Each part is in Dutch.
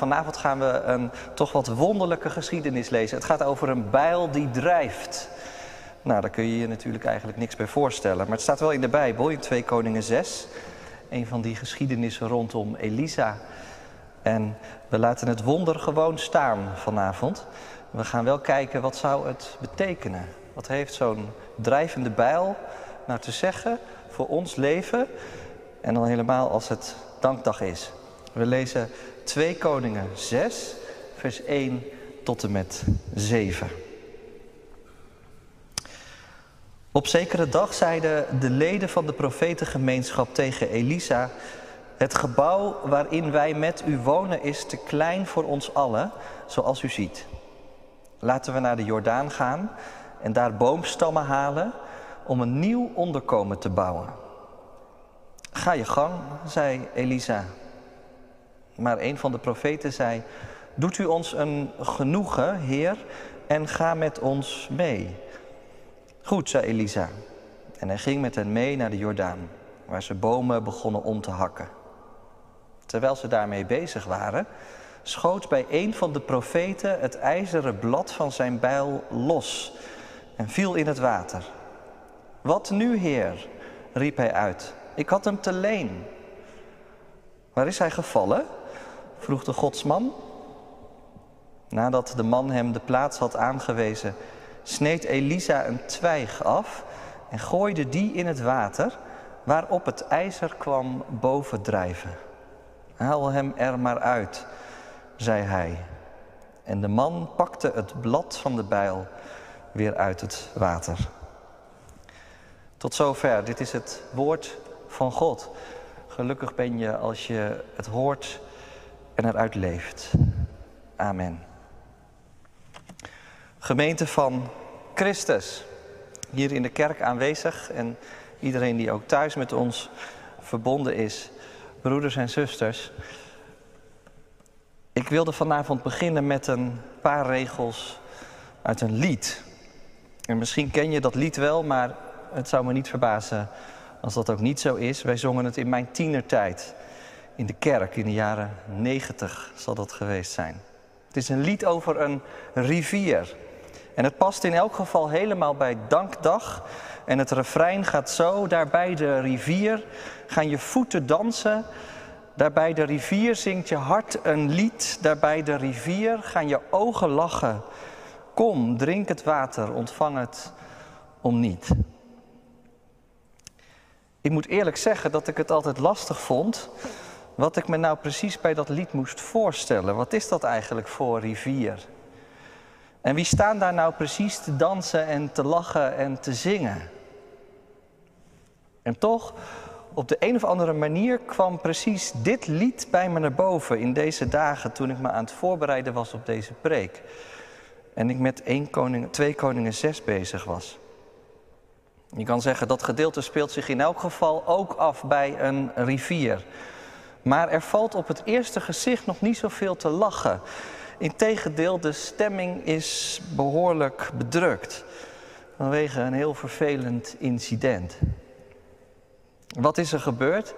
vanavond gaan we een toch wat wonderlijke geschiedenis lezen. Het gaat over een bijl die drijft. Nou, daar kun je je natuurlijk eigenlijk niks bij voorstellen. Maar het staat wel in de Bijbel, in 2 Koningen 6. Een van die geschiedenissen rondom Elisa. En we laten het wonder gewoon staan vanavond. We gaan wel kijken wat zou het betekenen. Wat heeft zo'n drijvende bijl nou te zeggen voor ons leven? En dan helemaal als het dankdag is. We lezen 2 Koningen 6, vers 1 tot en met 7. Op zekere dag zeiden de leden van de profetengemeenschap tegen Elisa: Het gebouw waarin wij met u wonen is te klein voor ons allen, zoals u ziet. Laten we naar de Jordaan gaan en daar boomstammen halen om een nieuw onderkomen te bouwen. Ga je gang, zei Elisa. Maar een van de profeten zei: Doet u ons een genoegen, Heer, en ga met ons mee. Goed, zei Elisa. En hij ging met hen mee naar de Jordaan, waar ze bomen begonnen om te hakken. Terwijl ze daarmee bezig waren, schoot bij een van de profeten het ijzeren blad van zijn bijl los en viel in het water. Wat nu, Heer? riep hij uit. Ik had hem te leen. Waar is hij gevallen? Vroeg de godsman. Nadat de man hem de plaats had aangewezen, sneed Elisa een twijg af en gooide die in het water, waarop het ijzer kwam bovendrijven. Haal hem er maar uit, zei hij. En de man pakte het blad van de bijl weer uit het water. Tot zover, dit is het woord van God. Gelukkig ben je als je het hoort en eruit leeft. Amen. Gemeente van Christus, hier in de kerk aanwezig en iedereen die ook thuis met ons verbonden is, broeders en zusters. Ik wilde vanavond beginnen met een paar regels uit een lied. En misschien ken je dat lied wel, maar het zou me niet verbazen als dat ook niet zo is. Wij zongen het in mijn tienertijd in de kerk in de jaren negentig zal dat geweest zijn. Het is een lied over een rivier. En het past in elk geval helemaal bij Dankdag. En het refrein gaat zo: daar bij de rivier gaan je voeten dansen. Daar bij de rivier zingt je hart een lied. Daar bij de rivier gaan je ogen lachen. Kom, drink het water, ontvang het om niet. Ik moet eerlijk zeggen dat ik het altijd lastig vond wat ik me nou precies bij dat lied moest voorstellen. Wat is dat eigenlijk voor rivier? En wie staan daar nou precies te dansen en te lachen en te zingen? En toch, op de een of andere manier kwam precies dit lied bij me naar boven in deze dagen toen ik me aan het voorbereiden was op deze preek. En ik met 1 koning, 2 Koningen 6 bezig was. Je kan zeggen dat gedeelte speelt zich in elk geval ook af bij een rivier. Maar er valt op het eerste gezicht nog niet zoveel te lachen. Integendeel, de stemming is behoorlijk bedrukt vanwege een heel vervelend incident. Wat is er gebeurd?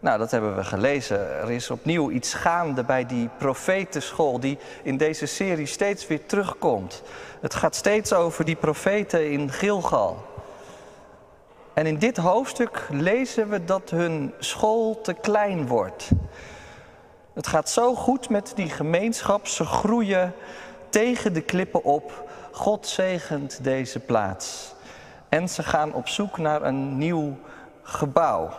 Nou, dat hebben we gelezen. Er is opnieuw iets gaande bij die profetenschool die in deze serie steeds weer terugkomt. Het gaat steeds over die profeten in Gilgal. En in dit hoofdstuk lezen we dat hun school te klein wordt. Het gaat zo goed met die gemeenschap, ze groeien tegen de klippen op. God zegent deze plaats. En ze gaan op zoek naar een nieuw gebouw.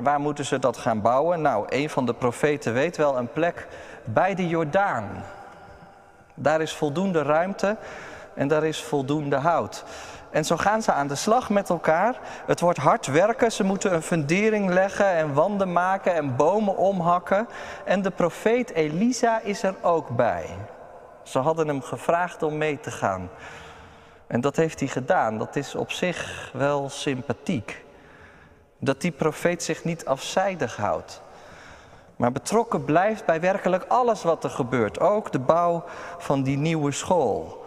Waar moeten ze dat gaan bouwen? Nou, een van de profeten weet wel een plek bij de Jordaan. Daar is voldoende ruimte en daar is voldoende hout. En zo gaan ze aan de slag met elkaar. Het wordt hard werken. Ze moeten een fundering leggen en wanden maken en bomen omhakken. En de profeet Elisa is er ook bij. Ze hadden hem gevraagd om mee te gaan. En dat heeft hij gedaan. Dat is op zich wel sympathiek. Dat die profeet zich niet afzijdig houdt. Maar betrokken blijft bij werkelijk alles wat er gebeurt. Ook de bouw van die nieuwe school.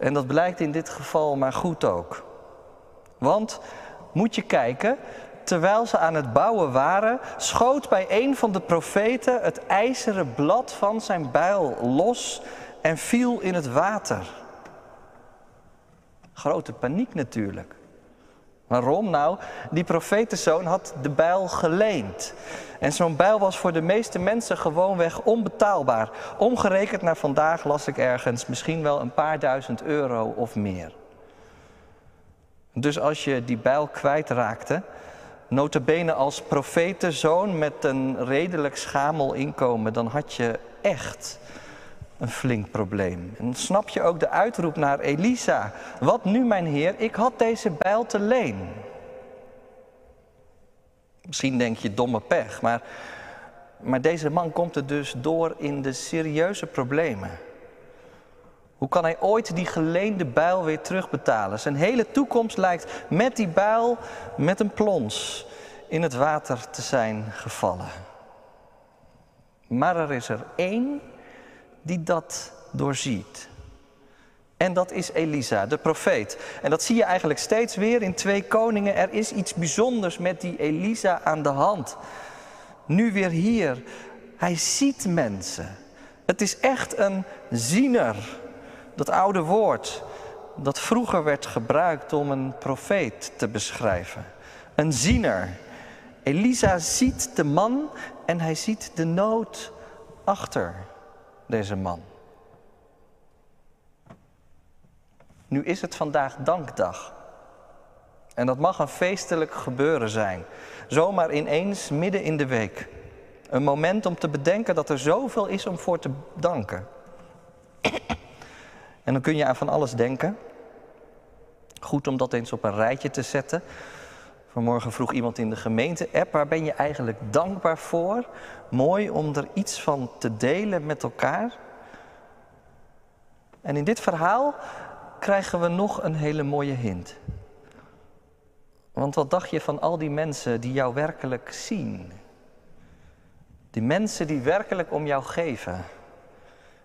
En dat blijkt in dit geval maar goed ook. Want moet je kijken, terwijl ze aan het bouwen waren, schoot bij een van de profeten het ijzeren blad van zijn bijl los en viel in het water. Grote paniek natuurlijk. Waarom? Nou, die profetenzoon had de bijl geleend. En zo'n bijl was voor de meeste mensen gewoonweg onbetaalbaar. Omgerekend naar vandaag las ik ergens misschien wel een paar duizend euro of meer. Dus als je die bijl kwijtraakte, notabene als profetenzoon met een redelijk schamel inkomen, dan had je echt een flink probleem. En snap je ook de uitroep naar Elisa. Wat nu, mijn heer, ik had deze bijl te leen. Misschien denk je domme pech, maar, maar deze man komt er dus door in de serieuze problemen. Hoe kan hij ooit die geleende bijl weer terugbetalen? Zijn hele toekomst lijkt met die bijl, met een plons, in het water te zijn gevallen. Maar er is er één die dat doorziet. En dat is Elisa, de profeet. En dat zie je eigenlijk steeds weer in twee koningen. Er is iets bijzonders met die Elisa aan de hand. Nu weer hier. Hij ziet mensen. Het is echt een ziener. Dat oude woord dat vroeger werd gebruikt om een profeet te beschrijven. Een ziener. Elisa ziet de man en hij ziet de nood achter deze man. Nu is het vandaag dankdag. En dat mag een feestelijk gebeuren zijn. Zomaar ineens midden in de week. Een moment om te bedenken dat er zoveel is om voor te danken. En dan kun je aan van alles denken. Goed om dat eens op een rijtje te zetten. Vanmorgen vroeg iemand in de gemeente-app, waar ben je eigenlijk dankbaar voor? Mooi om er iets van te delen met elkaar. En in dit verhaal krijgen we nog een hele mooie hint. Want wat dacht je van al die mensen die jou werkelijk zien? Die mensen die werkelijk om jou geven,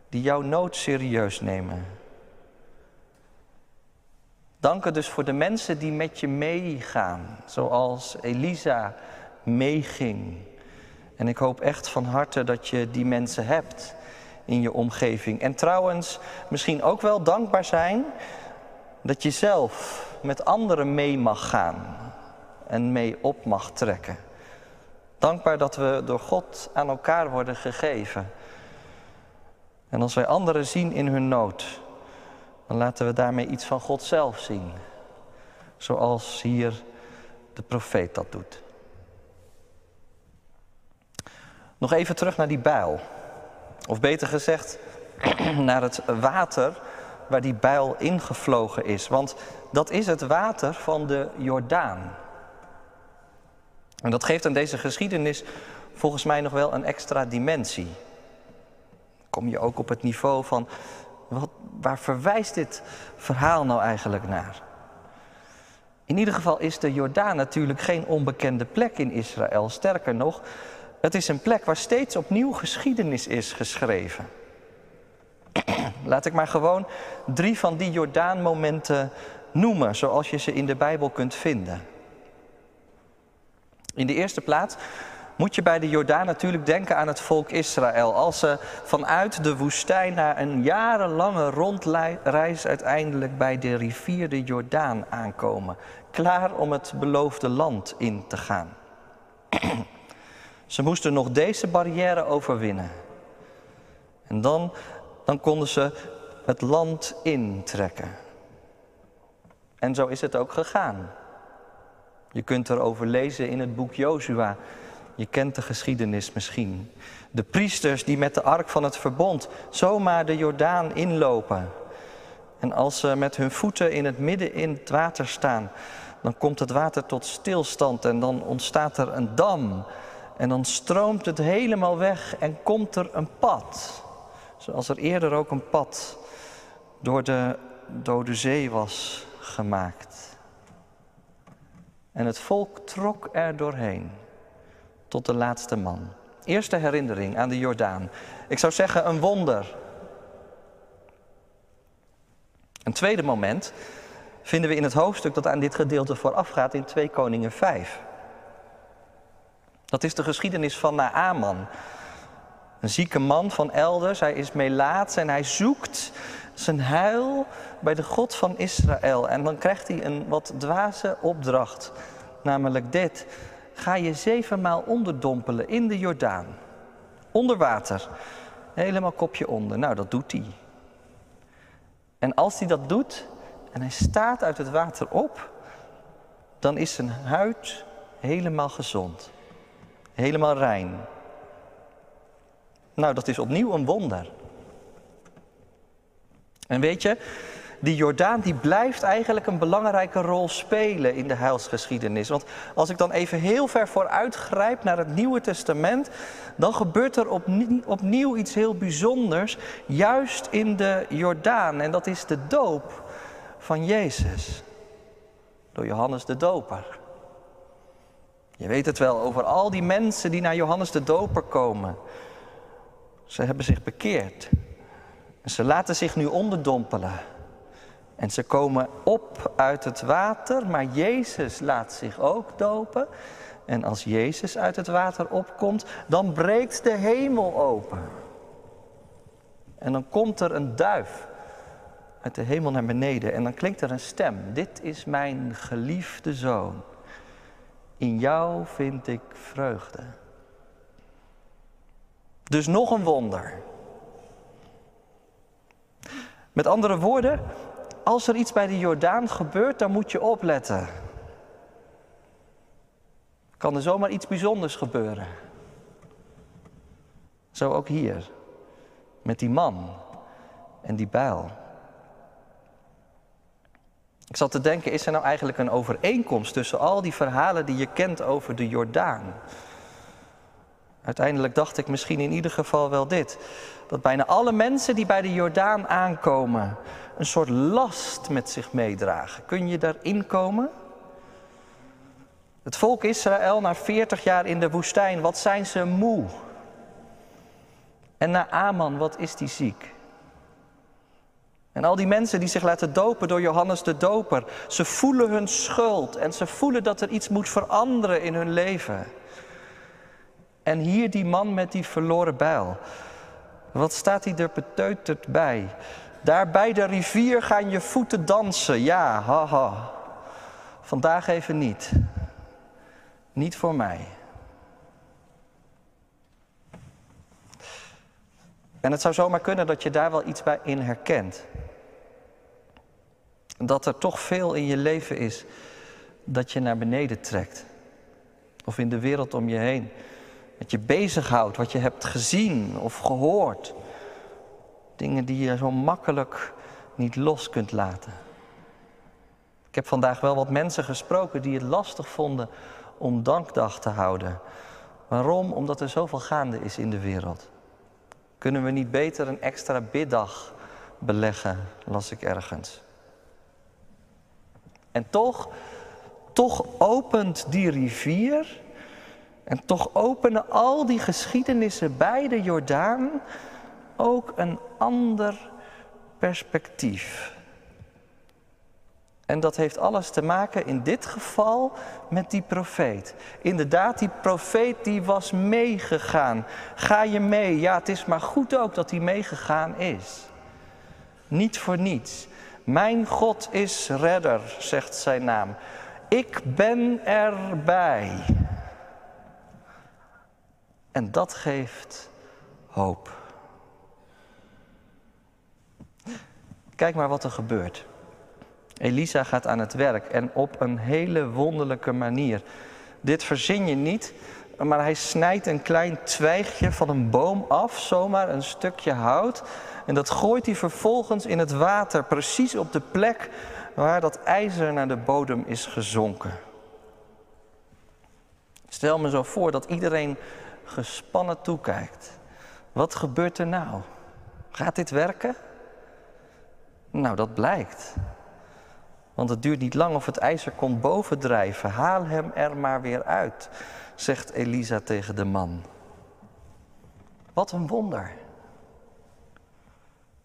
die jouw nood serieus nemen. Danken dus voor de mensen die met je meegaan, zoals Elisa meeging. En ik hoop echt van harte dat je die mensen hebt in je omgeving. En trouwens, misschien ook wel dankbaar zijn dat je zelf met anderen mee mag gaan en mee op mag trekken. Dankbaar dat we door God aan elkaar worden gegeven. En als wij anderen zien in hun nood, dan laten we daarmee iets van God zelf zien. Zoals hier de profeet dat doet. Nog even terug naar die bijl. Of beter gezegd, naar het water waar die bijl ingevlogen is. Want dat is het water van de Jordaan. En dat geeft aan deze geschiedenis volgens mij nog wel een extra dimensie. Kom je ook op het niveau van waar verwijst dit verhaal nou eigenlijk naar? In ieder geval is de Jordaan natuurlijk geen onbekende plek in Israël. Sterker nog, het is een plek waar steeds opnieuw geschiedenis is geschreven. Laat ik maar gewoon drie van die Jordaanmomenten noemen, zoals je ze in de Bijbel kunt vinden. In de eerste plaats moet je bij de Jordaan natuurlijk denken aan het volk Israël. Als ze vanuit de woestijn na een jarenlange rondreis uiteindelijk bij de rivier de Jordaan aankomen. Klaar om het beloofde land in te gaan. ze moesten nog deze barrière overwinnen. En dan, dan konden ze het land intrekken. En zo is het ook gegaan. Je kunt erover lezen in het boek Jozua. Je kent de geschiedenis misschien. De priesters die met de ark van het verbond zomaar de Jordaan inlopen. En als ze met hun voeten in het midden in het water staan, dan komt het water tot stilstand en dan ontstaat er een dam. En dan stroomt het helemaal weg en komt er een pad. Zoals er eerder ook een pad door de Dode Zee was gemaakt. En het volk trok er doorheen tot de laatste man. Eerste herinnering aan de Jordaan. Ik zou zeggen een wonder. Een tweede moment vinden we in het hoofdstuk dat aan dit gedeelte voorafgaat in 2 Koningen 5. Dat is de geschiedenis van Naaman. Een zieke man van elders, hij is melaats en hij zoekt zijn heil bij de God van Israël. En dan krijgt hij een wat dwaze opdracht, namelijk dit. Ga je zevenmaal onderdompelen in de Jordaan, onder water, helemaal kopje onder. Nou, dat doet hij. En als hij dat doet en hij staat uit het water op, dan is zijn huid helemaal gezond, helemaal rein. Nou, dat is opnieuw een wonder. En weet je, die Jordaan die blijft eigenlijk een belangrijke rol spelen in de heilsgeschiedenis. Want als ik dan even heel ver vooruit grijp naar het Nieuwe Testament, dan gebeurt er opnieuw, opnieuw iets heel bijzonders, juist in de Jordaan. En dat is de doop van Jezus, door Johannes de Doper. Je weet het wel over al die mensen die naar Johannes de Doper komen. Ze hebben zich bekeerd. En ze laten zich nu onderdompelen. En ze komen op uit het water, maar Jezus laat zich ook dopen. En als Jezus uit het water opkomt, dan breekt de hemel open. En dan komt er een duif uit de hemel naar beneden en dan klinkt er een stem. Dit is mijn geliefde zoon. In jou vind ik vreugde. Dus nog een wonder. Met andere woorden, als er iets bij de Jordaan gebeurt, dan moet je opletten. Kan er zomaar iets bijzonders gebeuren. Zo ook hier, met die man en die bijl. Ik zat te denken, is er nou eigenlijk een overeenkomst tussen al die verhalen die je kent over de Jordaan? Uiteindelijk dacht ik misschien in ieder geval wel dit. Dat bijna alle mensen die bij de Jordaan aankomen een soort last met zich meedragen. Kun je daarin komen? Het volk Israël na 40 jaar in de woestijn, wat zijn ze moe? En na Aman, wat is die ziek? En al die mensen die zich laten dopen door Johannes de Doper, ze voelen hun schuld en ze voelen dat er iets moet veranderen in hun leven. En hier die man met die verloren bijl. Wat staat hij er beteuterd bij? Daar bij de rivier gaan je voeten dansen. Ja, haha. Vandaag even niet. Niet voor mij. En het zou zomaar kunnen dat je daar wel iets bij in herkent. Dat er toch veel in je leven is dat je naar beneden trekt. Of in de wereld om je heen. Wat je bezighoudt, wat je hebt gezien of gehoord. Dingen die je zo makkelijk niet los kunt laten. Ik heb vandaag wel wat mensen gesproken die het lastig vonden om dankdag te houden. Waarom? Omdat er zoveel gaande is in de wereld. Kunnen we niet beter een extra biddag beleggen, las ik ergens. En toch, toch opent die rivier en toch openen al die geschiedenissen bij de Jordaan ook een ander perspectief. En dat heeft alles te maken in dit geval met die profeet. Inderdaad, die profeet die was meegegaan. Ga je mee? Ja, het is maar goed ook dat hij meegegaan is. Niet voor niets. Mijn God is redder, zegt zijn naam. Ik ben erbij. En dat geeft hoop. Kijk maar wat er gebeurt. Elisa gaat aan het werk en op een hele wonderlijke manier. Dit verzin je niet, maar hij snijdt een klein twijgje van een boom af, zomaar een stukje hout. En dat gooit hij vervolgens in het water, precies op de plek waar dat ijzer naar de bodem is gezonken. Stel me zo voor dat iedereen gespannen toekijkt. Wat gebeurt er nou? Gaat dit werken? Nou, dat blijkt. Want het duurt niet lang of het ijzer komt bovendrijven. Haal hem er maar weer uit, zegt Elisa tegen de man. Wat een wonder.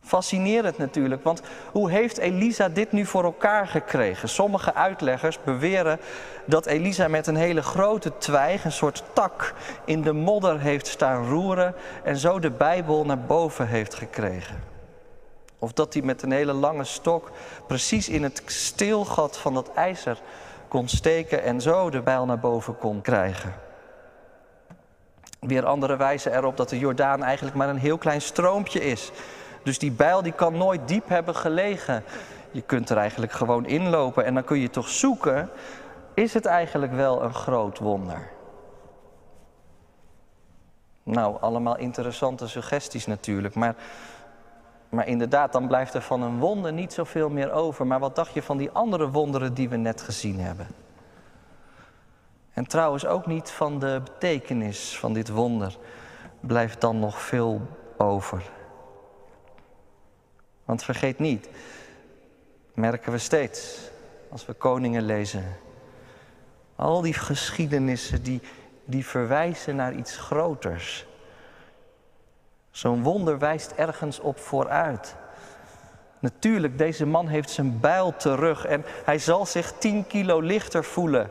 Fascinerend natuurlijk, want hoe heeft Elisa dit nu voor elkaar gekregen? Sommige uitleggers beweren dat Elisa met een hele grote twijg, een soort tak, in de modder heeft staan roeren en zo de Bijbel naar boven heeft gekregen. Of dat hij met een hele lange stok precies in het steelgat van dat ijzer kon steken en zo de bijl naar boven kon krijgen. Weer andere wijzen erop dat de Jordaan eigenlijk maar een heel klein stroompje is. Dus die bijl die kan nooit diep hebben gelegen. Je kunt er eigenlijk gewoon inlopen en dan kun je toch zoeken, is het eigenlijk wel een groot wonder? Nou, allemaal interessante suggesties natuurlijk, maar, maar inderdaad, dan blijft er van een wonder niet zoveel meer over. Maar wat dacht je van die andere wonderen die we net gezien hebben? En trouwens ook niet van de betekenis van dit wonder blijft dan nog veel over. Want vergeet niet, merken we steeds als we koningen lezen, al die geschiedenissen die, die verwijzen naar iets groters. Zo'n wonder wijst ergens op vooruit. Natuurlijk, deze man heeft zijn bijl terug en hij zal zich tien kilo lichter voelen.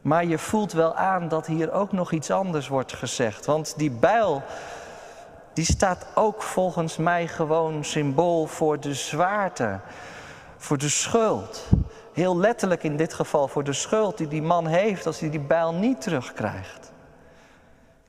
Maar je voelt wel aan dat hier ook nog iets anders wordt gezegd. Want die bijl, die staat ook volgens mij gewoon symbool voor de zwaarte, voor de schuld. Heel letterlijk in dit geval voor de schuld die die man heeft als hij die bijl niet terugkrijgt.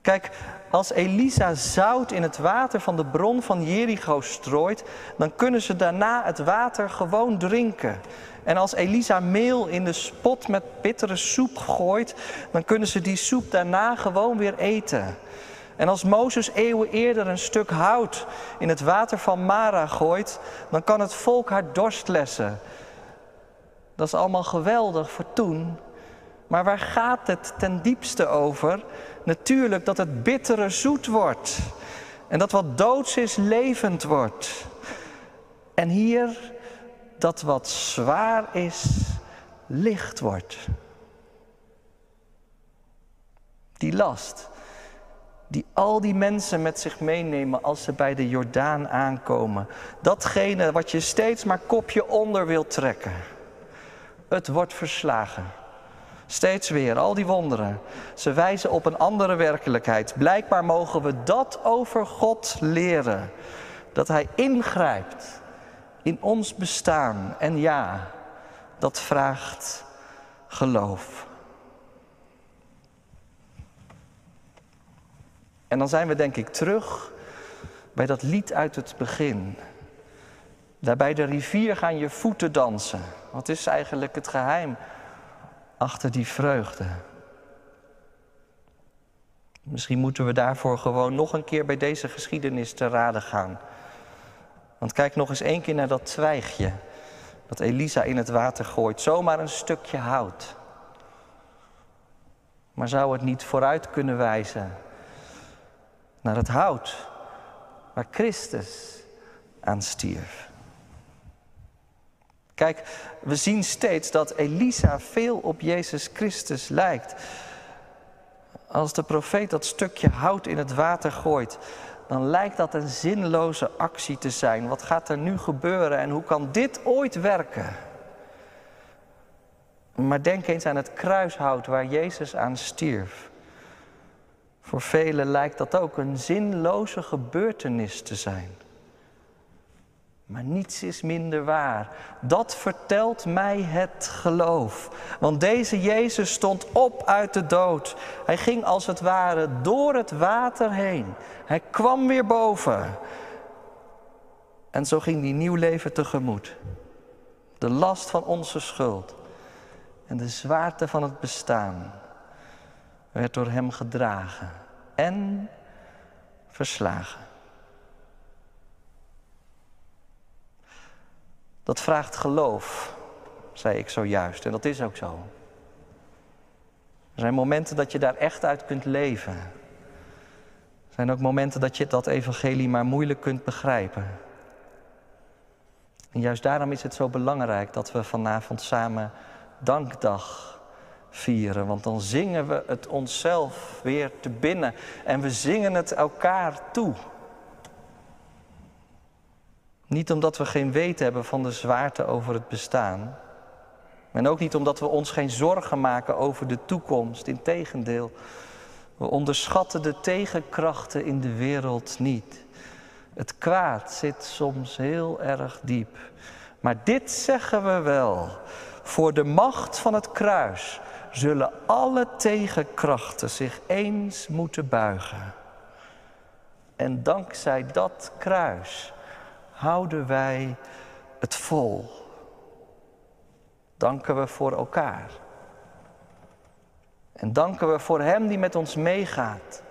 Kijk, als Elisa zout in het water van de bron van Jericho strooit, dan kunnen ze daarna het water gewoon drinken. En als Elisa meel in de spot met bittere soep gooit, dan kunnen ze die soep daarna gewoon weer eten. En als Mozes eeuwen eerder een stuk hout in het water van Mara gooit, dan kan het volk haar dorst lessen. Dat is allemaal geweldig voor toen. Maar waar gaat het ten diepste over? Natuurlijk dat het bittere zoet wordt. En dat wat doods is levend wordt. En hier dat wat zwaar is licht wordt. Die last die al die mensen met zich meenemen als ze bij de Jordaan aankomen. Datgene wat je steeds maar kopje onder wilt trekken. Het wordt verslagen. Steeds weer, al die wonderen. Ze wijzen op een andere werkelijkheid. Blijkbaar mogen we dat over God leren. Dat Hij ingrijpt in ons bestaan. En ja, dat vraagt geloof. En dan zijn we denk ik terug bij dat lied uit het begin. Daar bij de rivier gaan je voeten dansen. Wat is eigenlijk het geheim achter die vreugde? Misschien moeten we daarvoor gewoon nog een keer bij deze geschiedenis te raden gaan. Want kijk nog eens één keer naar dat twijgje dat Elisa in het water gooit. Zomaar een stukje hout. Maar zou het niet vooruit kunnen wijzen naar het hout waar Christus aan stierf? Kijk, we zien steeds dat Elisa veel op Jezus Christus lijkt. Als de profeet dat stukje hout in het water gooit, dan lijkt dat een zinloze actie te zijn. Wat gaat er nu gebeuren en hoe kan dit ooit werken? Maar denk eens aan het kruishout waar Jezus aan stierf. Voor velen lijkt dat ook een zinloze gebeurtenis te zijn. Maar niets is minder waar. Dat vertelt mij het geloof. Want deze Jezus stond op uit de dood. Hij ging als het ware door het water heen. Hij kwam weer boven. En zo ging hij nieuw leven tegemoet. De last van onze schuld en de zwaarte van het bestaan werd door hem gedragen en verslagen. Dat vraagt geloof, zei ik zojuist. En dat is ook zo. Er zijn momenten dat je daar echt uit kunt leven. Er zijn ook momenten dat je dat evangelie maar moeilijk kunt begrijpen. En juist daarom is het zo belangrijk dat we vanavond samen dankdag vieren. Want dan zingen we het onszelf weer te binnen en we zingen het elkaar toe. Niet omdat we geen weten hebben van de zwaarte over het bestaan. En ook niet omdat we ons geen zorgen maken over de toekomst. Integendeel, we onderschatten de tegenkrachten in de wereld niet. Het kwaad zit soms heel erg diep. Maar dit zeggen we wel. Voor de macht van het kruis zullen alle tegenkrachten zich eens moeten buigen. En dankzij dat kruis houden wij het vol. Danken we voor elkaar. En danken we voor Hem die met ons meegaat.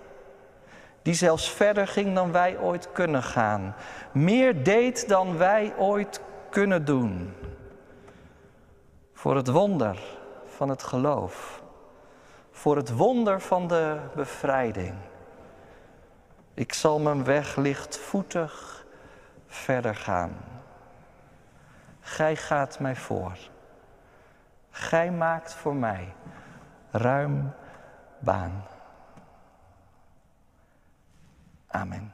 Die zelfs verder ging dan wij ooit kunnen gaan. Meer deed dan wij ooit kunnen doen. Voor het wonder van het geloof. Voor het wonder van de bevrijding. Ik zal mijn weg lichtvoetig verder gaan. Gij gaat mij voor. Gij maakt voor mij ruim baan. Amen.